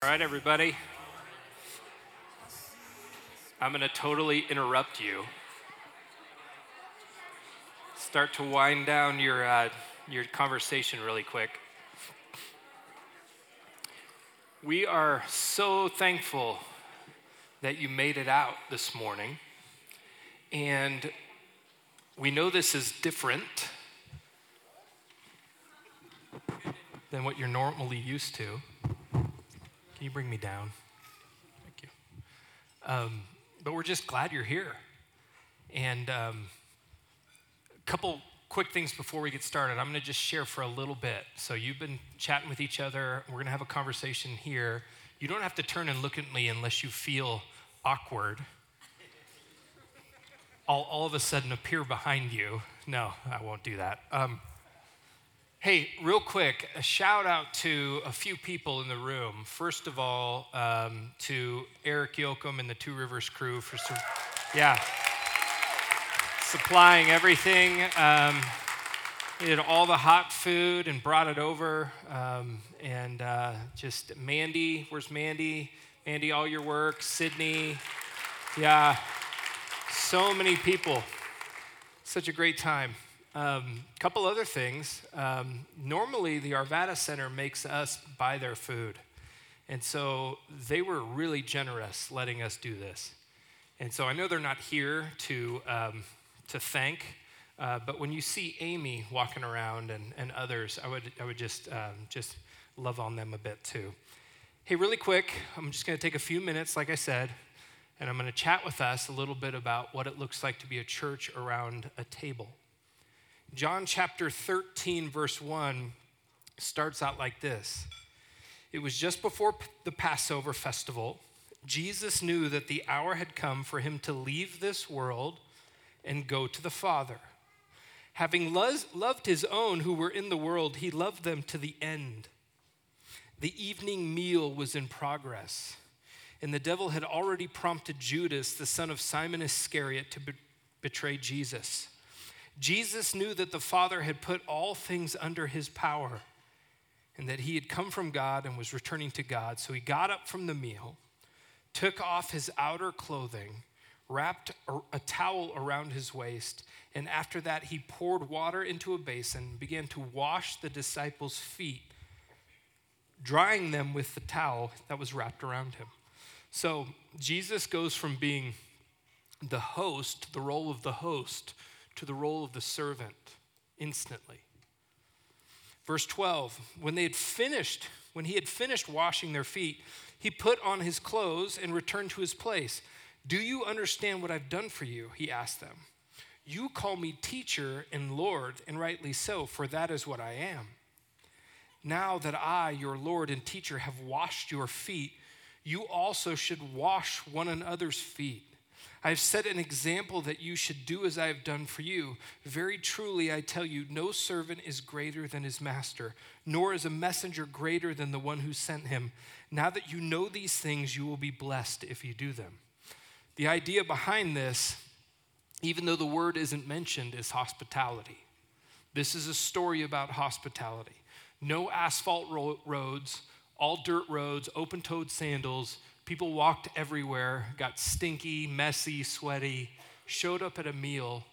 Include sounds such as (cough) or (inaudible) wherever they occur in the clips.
All right, everybody. I'm going to totally interrupt you. Start to wind down your, uh, your conversation really quick. We are so thankful that you made it out this morning. And we know this is different than what you're normally used to. Can you bring me down? Thank you. Um, but we're just glad you're here. And um, a couple quick things before we get started. I'm going to just share for a little bit. So you've been chatting with each other. We're going to have a conversation here. You don't have to turn and look at me unless you feel awkward. I'll all of a sudden appear behind you. No, I won't do that. Um, Hey, real quick, a shout out to a few people in the room. First of all, um, to Eric Yoakum and the Two Rivers crew for yeah, supplying everything. Um, did all the hot food and brought it over. Um, and uh, just Mandy, where's Mandy? Mandy, all your work. Sydney, yeah, so many people. Such a great time. A um, couple other things. Um, normally, the Arvada Center makes us buy their food. And so they were really generous letting us do this. And so I know they're not here to, um, to thank, uh, but when you see Amy walking around and, and others, I would, I would just, um, just love on them a bit too. Hey, really quick, I'm just going to take a few minutes, like I said, and I'm going to chat with us a little bit about what it looks like to be a church around a table. John chapter 13, verse 1 starts out like this It was just before the Passover festival. Jesus knew that the hour had come for him to leave this world and go to the Father. Having loved his own who were in the world, he loved them to the end. The evening meal was in progress, and the devil had already prompted Judas, the son of Simon Iscariot, to be- betray Jesus. Jesus knew that the Father had put all things under his power and that he had come from God and was returning to God. So he got up from the meal, took off his outer clothing, wrapped a towel around his waist, and after that he poured water into a basin began to wash the disciples' feet, drying them with the towel that was wrapped around him. So Jesus goes from being the host, the role of the host, to the role of the servant instantly. Verse 12, when they had finished, when he had finished washing their feet, he put on his clothes and returned to his place. Do you understand what I've done for you? He asked them. You call me teacher and Lord, and rightly so, for that is what I am. Now that I, your Lord and teacher, have washed your feet, you also should wash one another's feet. I have set an example that you should do as I have done for you. Very truly, I tell you, no servant is greater than his master, nor is a messenger greater than the one who sent him. Now that you know these things, you will be blessed if you do them. The idea behind this, even though the word isn't mentioned, is hospitality. This is a story about hospitality. No asphalt ro- roads, all dirt roads, open toed sandals People walked everywhere, got stinky, messy, sweaty, showed up at a meal,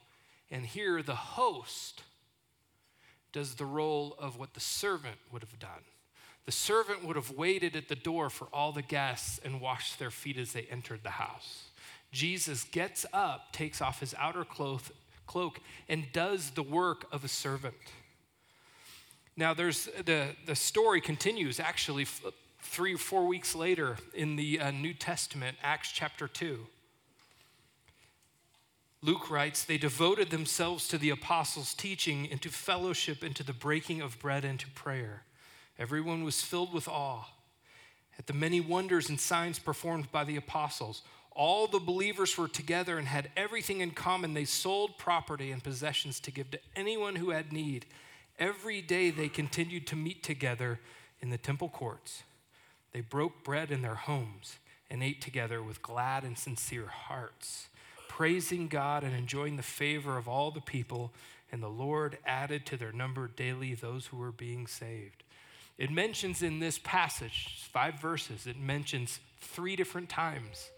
and here the host does the role of what the servant would have done. The servant would have waited at the door for all the guests and washed their feet as they entered the house. Jesus gets up, takes off his outer cloth, cloak, and does the work of a servant. Now, there's the, the story continues actually three or four weeks later in the uh, New Testament, Acts chapter 2. Luke writes, they devoted themselves to the apostles' teaching and to fellowship and to the breaking of bread and to prayer. Everyone was filled with awe at the many wonders and signs performed by the apostles. All the believers were together and had everything in common. They sold property and possessions to give to anyone who had need. Every day they continued to meet together in the temple courts. They broke bread in their homes and ate together with glad and sincere hearts, praising God and enjoying the favor of all the people. And the Lord added to their number daily those who were being saved. It mentions in this passage, five verses, it mentions three different times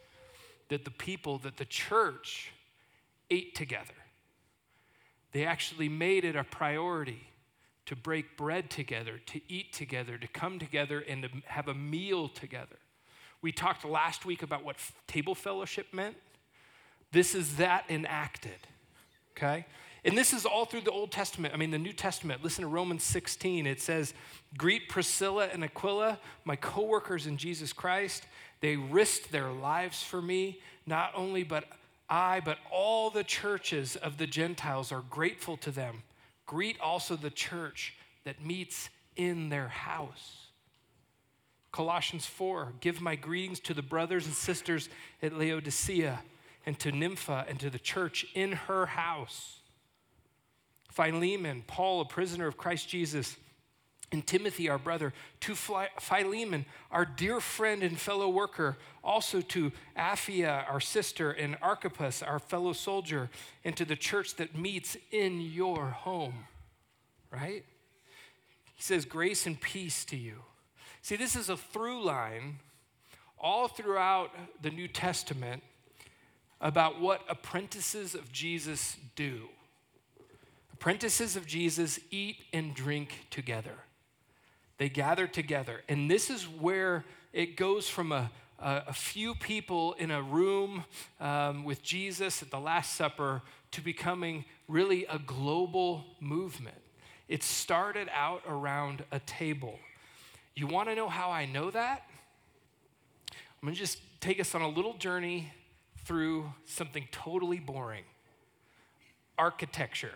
that the people, that the church ate together. They actually made it a priority to break bread together, to eat together, to come together and to have a meal together. We talked last week about what table fellowship meant. This is that enacted, okay? And this is all through the Old Testament. I mean, the New Testament. Listen to Romans 16. It says, Greet Priscilla and Aquila, my co workers in Jesus Christ. They risked their lives for me. Not only but I, but all the churches of the Gentiles are grateful to them. Greet also the church that meets in their house. Colossians 4 Give my greetings to the brothers and sisters at Laodicea and to Nympha and to the church in her house. Philemon, Paul, a prisoner of Christ Jesus, and Timothy, our brother, to Philemon, our dear friend and fellow worker, also to Apphia, our sister, and Archippus, our fellow soldier, and to the church that meets in your home. Right? He says, Grace and peace to you. See, this is a through line all throughout the New Testament about what apprentices of Jesus do. Apprentices of Jesus eat and drink together. They gather together. And this is where it goes from a, a, a few people in a room um, with Jesus at the Last Supper to becoming really a global movement. It started out around a table. You want to know how I know that? I'm going to just take us on a little journey through something totally boring architecture.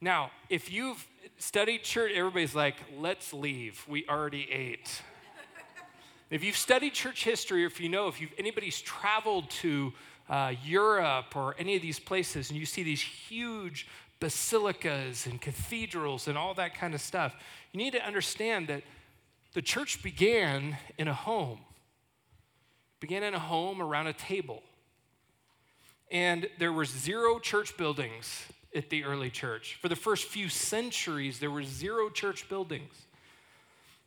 Now, if you've studied church, everybody's like, let's leave. We already ate. if you've studied church history, or if you know, if you've, anybody's traveled to uh, Europe or any of these places and you see these huge basilicas and cathedrals and all that kind of stuff, you need to understand that the church began in a home. It began in a home around a table. And there were zero church buildings at the early church. For the first few centuries, there were zero church buildings.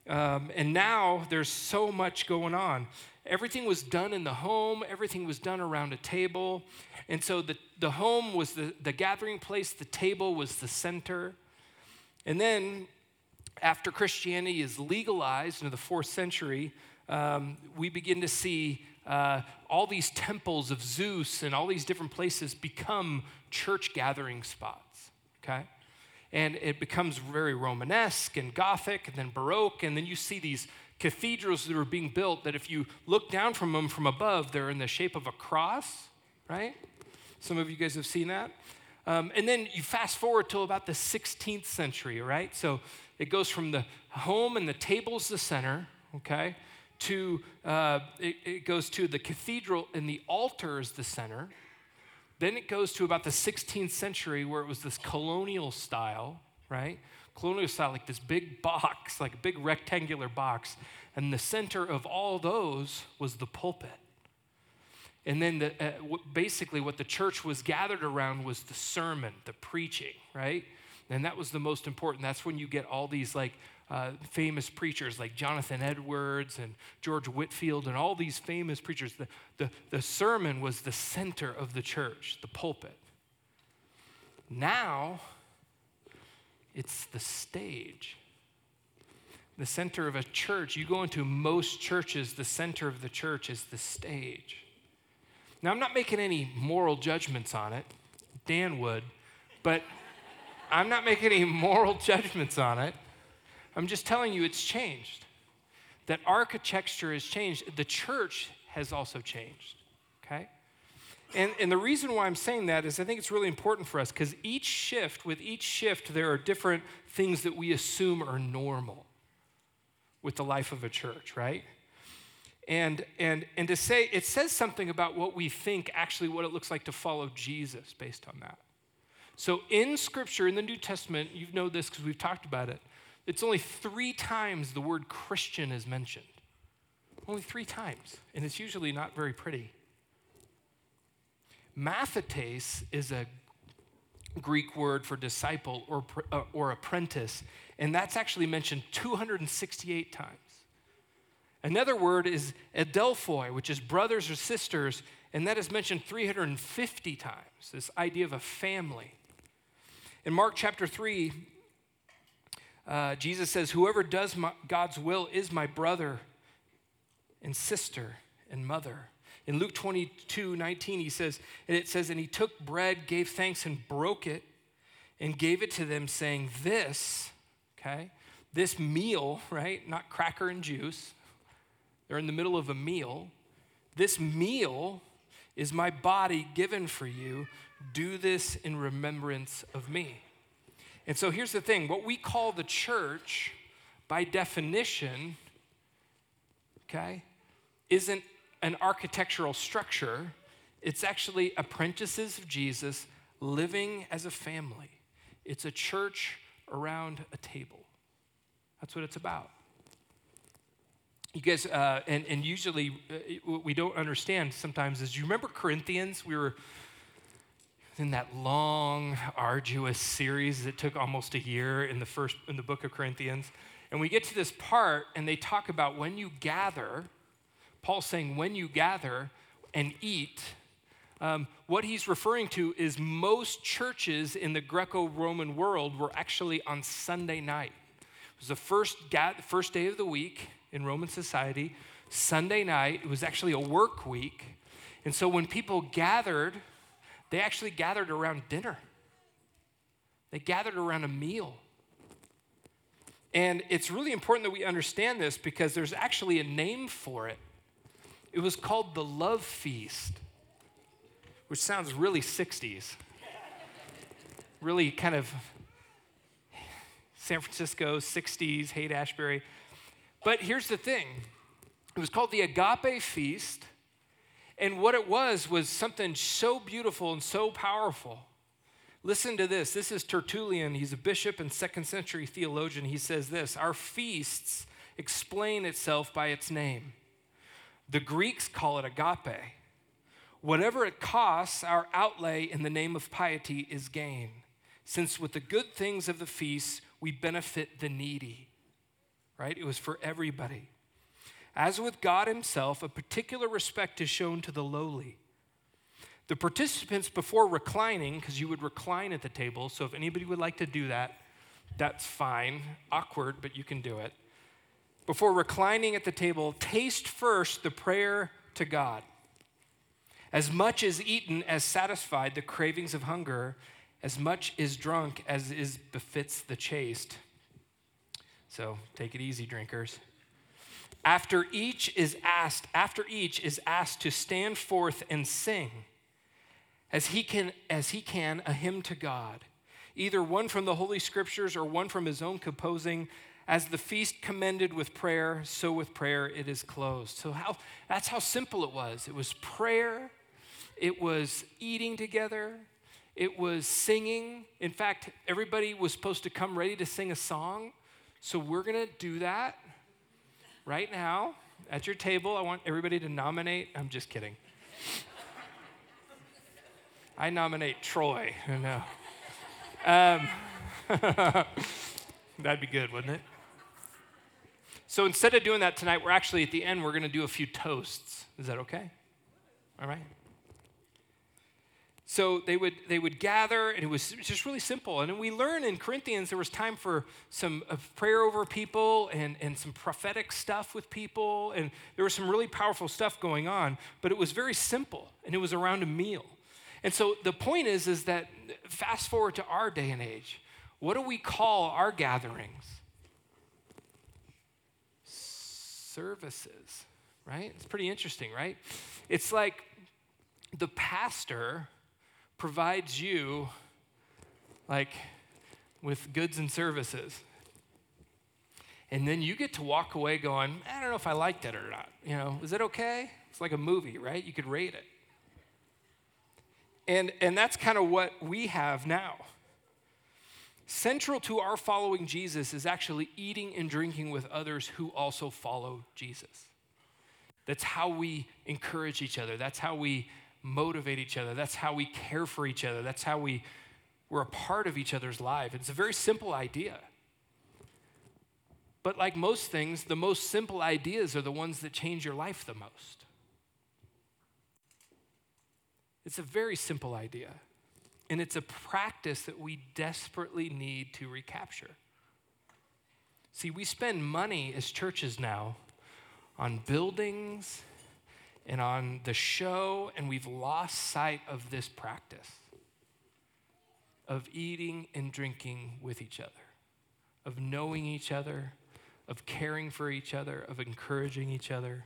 Um, and now there's so much going on. Everything was done in the home, everything was done around a table. And so the, the home was the, the gathering place, the table was the center. And then, after Christianity is legalized in the fourth century, um, we begin to see uh, all these temples of Zeus and all these different places become church gathering spots, okay? And it becomes very Romanesque and Gothic and then Baroque, and then you see these cathedrals that are being built that if you look down from them from above, they're in the shape of a cross, right? Some of you guys have seen that. Um, and then you fast forward till about the 16th century, right? So it goes from the home and the table's the center, okay, to uh, it, it goes to the cathedral and the altar is the center. Then it goes to about the 16th century where it was this colonial style, right? Colonial style, like this big box, like a big rectangular box. And the center of all those was the pulpit. And then the, uh, basically, what the church was gathered around was the sermon, the preaching, right? And that was the most important. That's when you get all these like uh, famous preachers like Jonathan Edwards and George Whitefield and all these famous preachers. The, the, the sermon was the center of the church, the pulpit. Now, it's the stage. The center of a church, you go into most churches, the center of the church is the stage. Now, I'm not making any moral judgments on it. Dan would, but I'm not making any moral (laughs) judgments on it. I'm just telling you it's changed. That architecture has changed. The church has also changed, okay? And, and the reason why I'm saying that is I think it's really important for us because each shift, with each shift, there are different things that we assume are normal with the life of a church, right? And, and, and to say, it says something about what we think, actually, what it looks like to follow Jesus based on that. So in Scripture, in the New Testament, you know this because we've talked about it, it's only three times the word Christian is mentioned. Only three times, and it's usually not very pretty. Mathetes is a Greek word for disciple or, uh, or apprentice, and that's actually mentioned 268 times. Another word is adelphoi, which is brothers or sisters, and that is mentioned 350 times, this idea of a family. In Mark chapter 3, uh, Jesus says, Whoever does my, God's will is my brother and sister and mother. In Luke 22 19, he says, and it says, And he took bread, gave thanks, and broke it, and gave it to them, saying, This, okay, this meal, right, not cracker and juice, they're in the middle of a meal. This meal is my body given for you. Do this in remembrance of me. And so here's the thing what we call the church, by definition, okay, isn't an architectural structure, it's actually apprentices of Jesus living as a family. It's a church around a table. That's what it's about. You guys, uh, and, and usually uh, what we don't understand sometimes is you remember Corinthians? We were in that long, arduous series that took almost a year in the first in the book of Corinthians. And we get to this part, and they talk about when you gather, Paul's saying, when you gather and eat, um, what he's referring to is most churches in the Greco Roman world were actually on Sunday night. It was the first, ga- first day of the week in Roman society. Sunday night, it was actually a work week. And so when people gathered, they actually gathered around dinner, they gathered around a meal. And it's really important that we understand this because there's actually a name for it. It was called the Love Feast, which sounds really 60s. really kind of San Francisco, 60s, Haight Ashbury. But here's the thing it was called the Agape Feast. And what it was was something so beautiful and so powerful. Listen to this. This is Tertullian. He's a bishop and second century theologian. He says this Our feasts explain itself by its name. The Greeks call it agape. Whatever it costs, our outlay in the name of piety is gain, since with the good things of the feast, we benefit the needy. Right? It was for everybody. As with God Himself, a particular respect is shown to the lowly. The participants, before reclining, because you would recline at the table, so if anybody would like to do that, that's fine. Awkward, but you can do it. Before reclining at the table, taste first the prayer to God. As much is eaten as satisfied the cravings of hunger, as much is drunk as is befits the chaste. So take it easy, drinkers. After each is asked, after each is asked to stand forth and sing, as he can, as he can, a hymn to God, either one from the Holy Scriptures or one from his own composing. As the feast commended with prayer, so with prayer it is closed. So how, that's how simple it was. It was prayer, it was eating together, it was singing. In fact, everybody was supposed to come ready to sing a song. So we're going to do that right now at your table. I want everybody to nominate. I'm just kidding. I nominate Troy. No. Um, (laughs) that'd be good, wouldn't it? So instead of doing that tonight, we're actually at the end, we're going to do a few toasts. Is that okay? All right. So they would, they would gather, and it was just really simple. And we learn in Corinthians there was time for some uh, prayer over people and, and some prophetic stuff with people, and there was some really powerful stuff going on, but it was very simple, and it was around a meal. And so the point is, is that fast forward to our day and age, what do we call our gatherings? Services, right? It's pretty interesting, right? It's like the pastor provides you like with goods and services. And then you get to walk away going, I don't know if I liked it or not. You know, is it okay? It's like a movie, right? You could rate it. And, and that's kind of what we have now. Central to our following Jesus is actually eating and drinking with others who also follow Jesus. That's how we encourage each other. That's how we motivate each other. That's how we care for each other. That's how we, we're a part of each other's life. It's a very simple idea. But like most things, the most simple ideas are the ones that change your life the most. It's a very simple idea, and it's a practice that we desperately need to recapture. See, we spend money as churches now on buildings and on the show, and we've lost sight of this practice of eating and drinking with each other, of knowing each other, of caring for each other, of encouraging each other.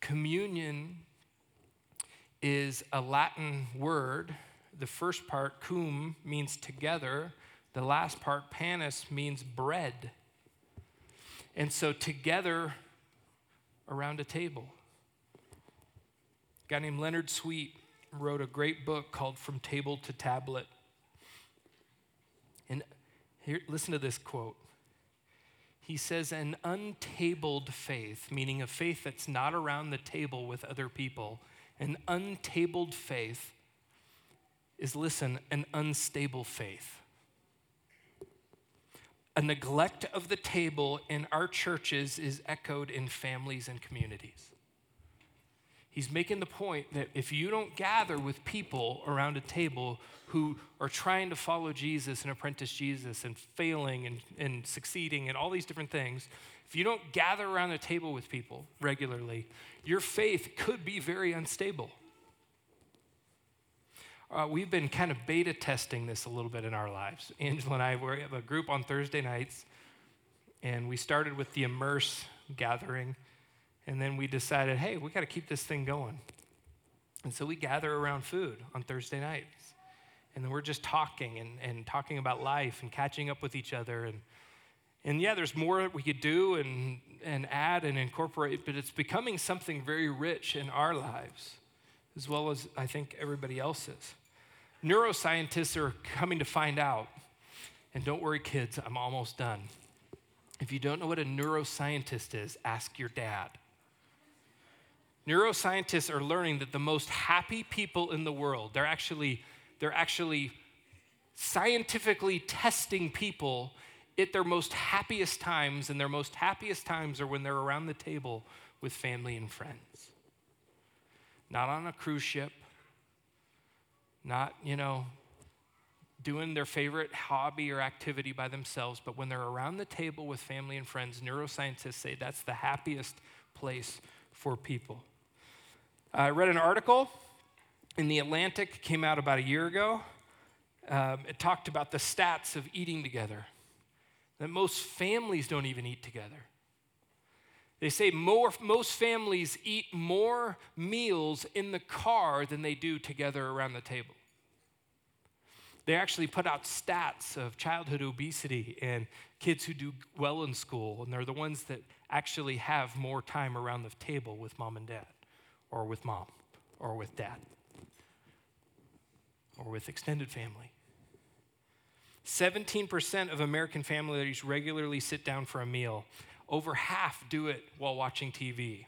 Communion is a Latin word. The first part, cum, means together. The last part, panis, means bread. And so, together around a table. A guy named Leonard Sweet wrote a great book called From Table to Tablet. And here, listen to this quote. He says, An untabled faith, meaning a faith that's not around the table with other people, an untabled faith is, listen, an unstable faith. A neglect of the table in our churches is echoed in families and communities. He's making the point that if you don't gather with people around a table who are trying to follow Jesus and apprentice Jesus and failing and, and succeeding and all these different things, if you don't gather around the table with people regularly, your faith could be very unstable. Uh, we've been kind of beta testing this a little bit in our lives. Angela and I we have a group on Thursday nights, and we started with the Immerse gathering, and then we decided, hey, we got to keep this thing going. And so we gather around food on Thursday nights. And then we're just talking and, and talking about life and catching up with each other. And, and yeah, there's more we could do and, and add and incorporate, but it's becoming something very rich in our lives as well as I think everybody else's. Neuroscientists are coming to find out, and don't worry, kids, I'm almost done. If you don't know what a neuroscientist is, ask your dad. Neuroscientists are learning that the most happy people in the world, they're actually, they're actually scientifically testing people at their most happiest times, and their most happiest times are when they're around the table with family and friends not on a cruise ship, not, you know, doing their favorite hobby or activity by themselves, but when they're around the table with family and friends, neuroscientists say that's the happiest place for people. I read an article in The Atlantic, came out about a year ago. Um, it talked about the stats of eating together, that most families don't even eat together. They say more, most families eat more meals in the car than they do together around the table. They actually put out stats of childhood obesity and kids who do well in school, and they're the ones that actually have more time around the table with mom and dad, or with mom, or with dad, or with extended family. 17% of American families regularly sit down for a meal over half do it while watching TV.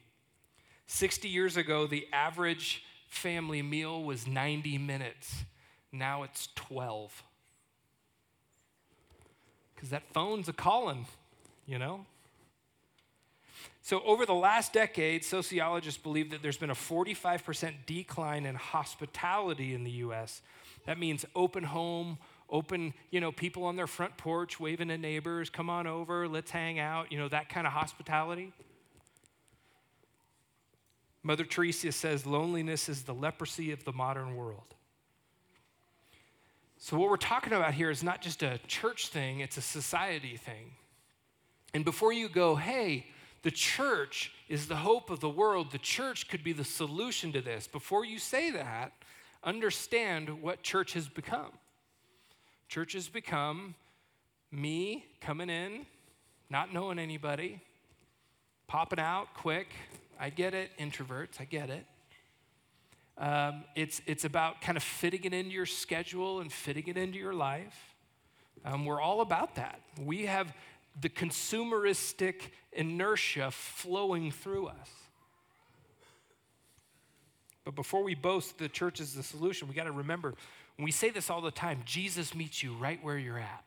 60 years ago, the average family meal was 90 minutes. Now it's 12. Because that phone's a calling, you know? So, over the last decade, sociologists believe that there's been a 45% decline in hospitality in the US. That means open home, open, you know, people on their front porch waving at neighbors, come on over, let's hang out, you know, that kind of hospitality. Mother Teresa says loneliness is the leprosy of the modern world. So, what we're talking about here is not just a church thing, it's a society thing. And before you go, hey, the church is the hope of the world, the church could be the solution to this, before you say that, understand what church has become. Church has become me coming in, not knowing anybody, popping out quick. I get it, introverts, I get it. Um, it's, it's about kind of fitting it into your schedule and fitting it into your life. Um, we're all about that. We have the consumeristic inertia flowing through us. But before we boast the church is the solution, we got to remember and we say this all the time Jesus meets you right where you're at.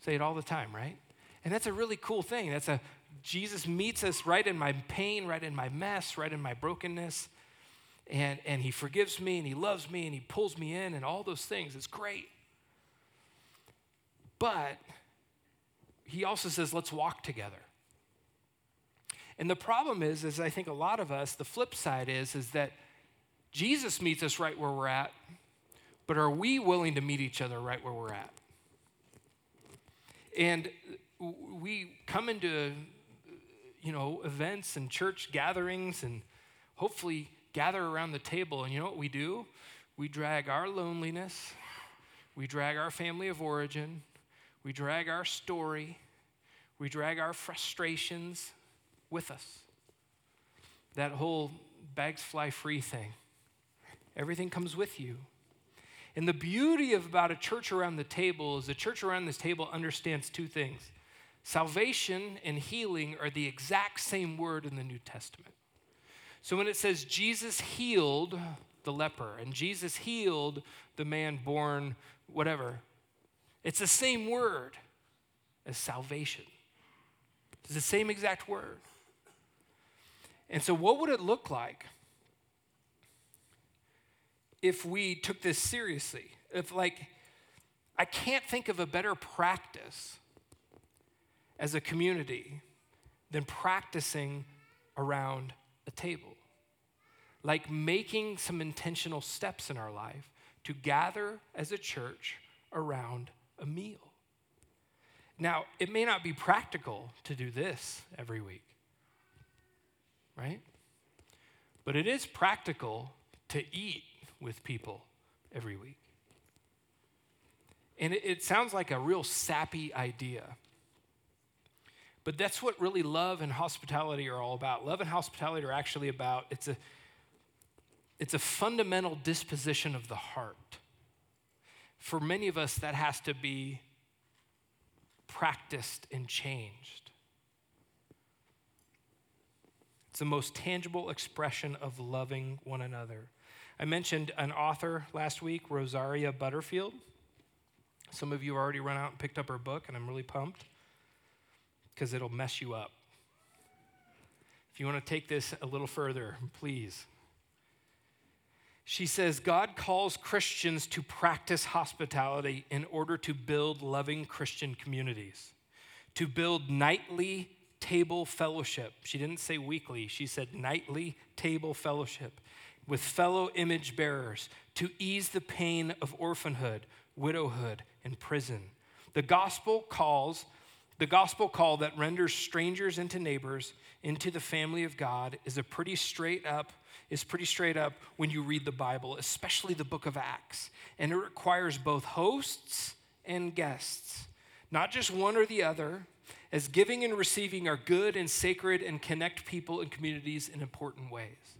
Say it all the time, right? And that's a really cool thing. That's a Jesus meets us right in my pain, right in my mess, right in my brokenness. And, and he forgives me and he loves me and he pulls me in and all those things. It's great. But he also says, let's walk together. And the problem is, is I think a lot of us, the flip side is, is that Jesus meets us right where we're at, but are we willing to meet each other right where we're at? And we come into, you know, events and church gatherings and hopefully gather around the table. And you know what we do? We drag our loneliness, we drag our family of origin, we drag our story, we drag our frustrations with us. That whole bags fly free thing. Everything comes with you. And the beauty of about a church around the table is the church around this table understands two things. Salvation and healing are the exact same word in the New Testament. So when it says Jesus healed the leper and Jesus healed the man born whatever, it's the same word as salvation. It's the same exact word. And so, what would it look like if we took this seriously? If, like, I can't think of a better practice as a community than practicing around a table. Like making some intentional steps in our life to gather as a church around a meal. Now, it may not be practical to do this every week, right? But it is practical to eat with people every week. And it, it, sounds like a real sappy idea. But that's what really love and hospitality are all about. Love and hospitality are actually about it's a it's a fundamental disposition of the heart for many of us, that has to be practiced and changed. It's the most tangible expression of loving one another. I mentioned an author last week, Rosaria Butterfield. Some of you already run out and picked up her book, and I'm really pumped because it'll mess you up. If you want to take this a little further, please she says God calls Christians to practice hospitality in order to build loving Christian communities, to build nightly table fellowship. She didn't say weekly, she said nightly table fellowship with fellow image bearers to ease the pain of orphanhood, widowhood, and prison. The gospel calls the gospel call that renders strangers into neighbors into the family of God is a pretty straight up is pretty straight up when you read the Bible, especially the book of Acts. And it requires both hosts and guests, not just one or the other, as giving and receiving are good and sacred and connect people and communities in important ways.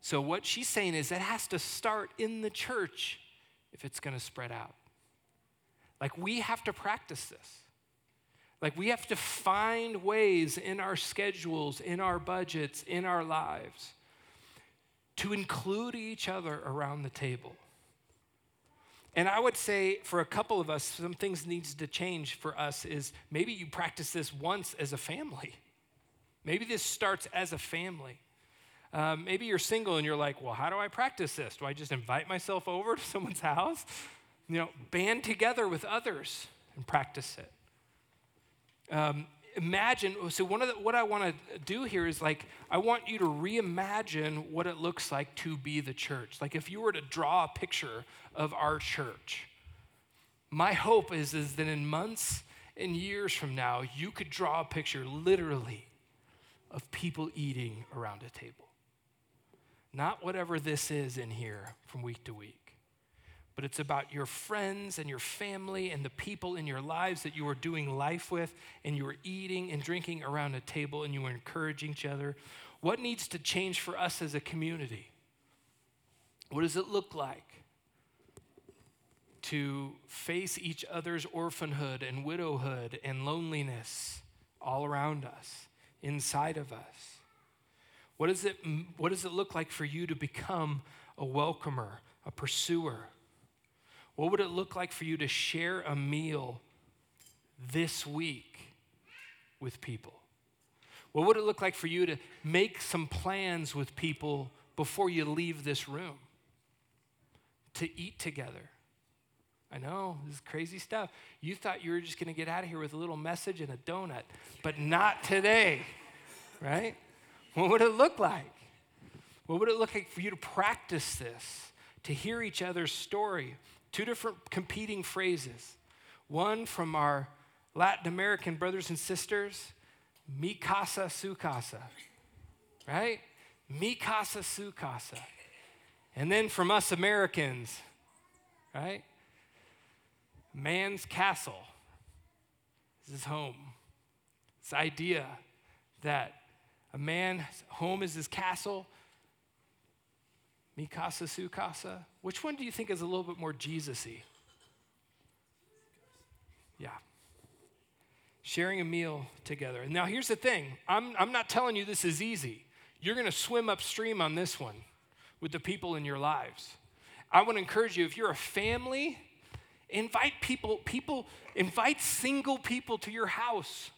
So, what she's saying is that has to start in the church if it's going to spread out. Like, we have to practice this. Like, we have to find ways in our schedules, in our budgets, in our lives to include each other around the table. And I would say for a couple of us, some things needs to change for us is maybe you practice this once as a family. Maybe this starts as a family. Um, maybe you're single and you're like, well, how do I practice this? Do I just invite myself over to (laughs) someone's house? You know, band together with others and practice it. Um, imagine, so one of the, what I want to do here is like, I want you to reimagine what it looks like to be the church. Like if you were to draw a picture of our church, my hope is, is that in months and years from now, you could draw a picture literally of people eating around a table. Not whatever this is in here from week to week but it's about your friends and your family and the people in your lives that you are doing life with, and you are eating and drinking around a table and you are encouraging each other. What needs to change for us as a community? What does it look like to face each other's orphanhood and widowhood and loneliness all around us, inside of us? What does it, what does it look like for you to become a welcomer, a pursuer? What would it look like for you to share a meal this week with people? What would it look like for you to make some plans with people before you leave this room? To eat together. I know, this is crazy stuff. You thought you were just to get out of here with a little message and a donut, but not today, right? What would it look like? What would it look like for you to practice this, to hear each other's story? Two different competing phrases. One from our Latin American brothers and sisters, mi casa, su casa, right? Mi casa, su casa. And then from us Americans, right? Man's castle is his home. This idea that a man's home is his castle, mi su casa? Which one do you think is a little bit more Jesus y? Yeah. Sharing a meal together. Now, here's the thing I'm, I'm not telling you this is easy. You're going to swim upstream on this one with the people in your lives. I want to encourage you if you're a family, invite people, people, invite single people to your house.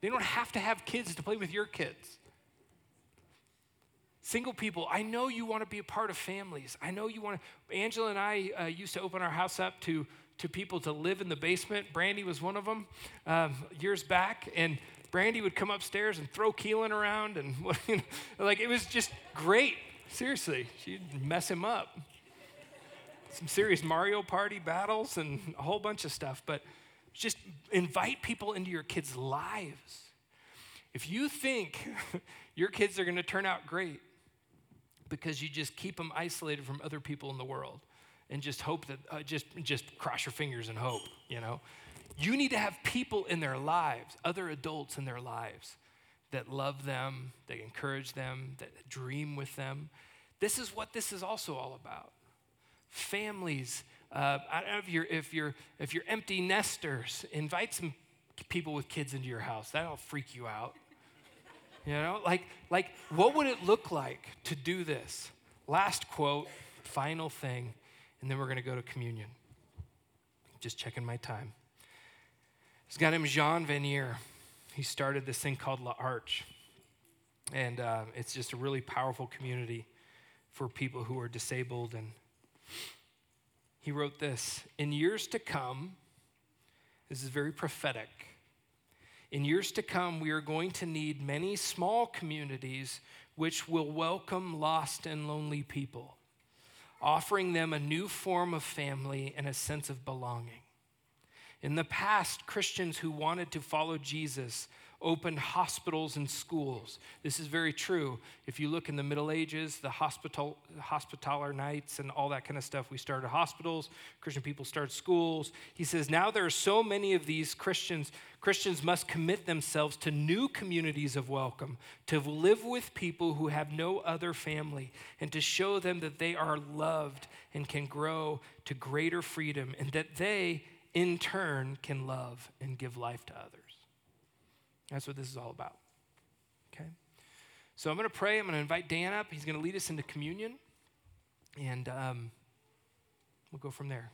They don't have to have kids to play with your kids. Single people, I know you want to be a part of families. I know you want to. Angela and I uh, used to open our house up to, to people to live in the basement. Brandy was one of them um, years back. And Brandy would come upstairs and throw Keelan around. And (laughs) you know, like it was just great. Seriously, she'd mess him up. Some serious Mario Party battles and a whole bunch of stuff. But just invite people into your kids' lives. If you think (laughs) your kids are going to turn out great, because you just keep them isolated from other people in the world and just hope that uh, just just cross your fingers and hope you know? You need to have people in their lives other adults in their lives that love them that encourage them that dream with them. This is what this is also all about. Families uh, I don't know if you're if you're if you're empty nesters invite some people with kids into your house. That'll freak you out you know, like, like what would it look like to do this? Last quote, final thing, and then we're going to go to communion. Just checking my time. This guy named Jean Vanier. He started this thing called L'Arche. And uh, it's just a really powerful community for people who are disabled. And he wrote this In years to come, this is very prophetic. In years to come, we are going to need many small communities which will welcome lost and lonely people, offering them a new form of family and a sense of belonging. In the past, Christians who wanted to follow Jesus opened hospitals and schools. This is very true. If you look in the Middle Ages, the hospital, hospitaller knights and all that kind of stuff, we started hospitals, Christian people started schools. He says, now there are so many of these Christians, Christians must commit themselves to new communities of welcome, to live with people who have no other family, and to show them that they are loved and can grow to greater freedom, and that they, in turn, can love and give life to others. That's what this is all about. Okay? So I'm going to pray. I'm going to invite Dan up. He's going to lead us into communion. And um, we'll go from there.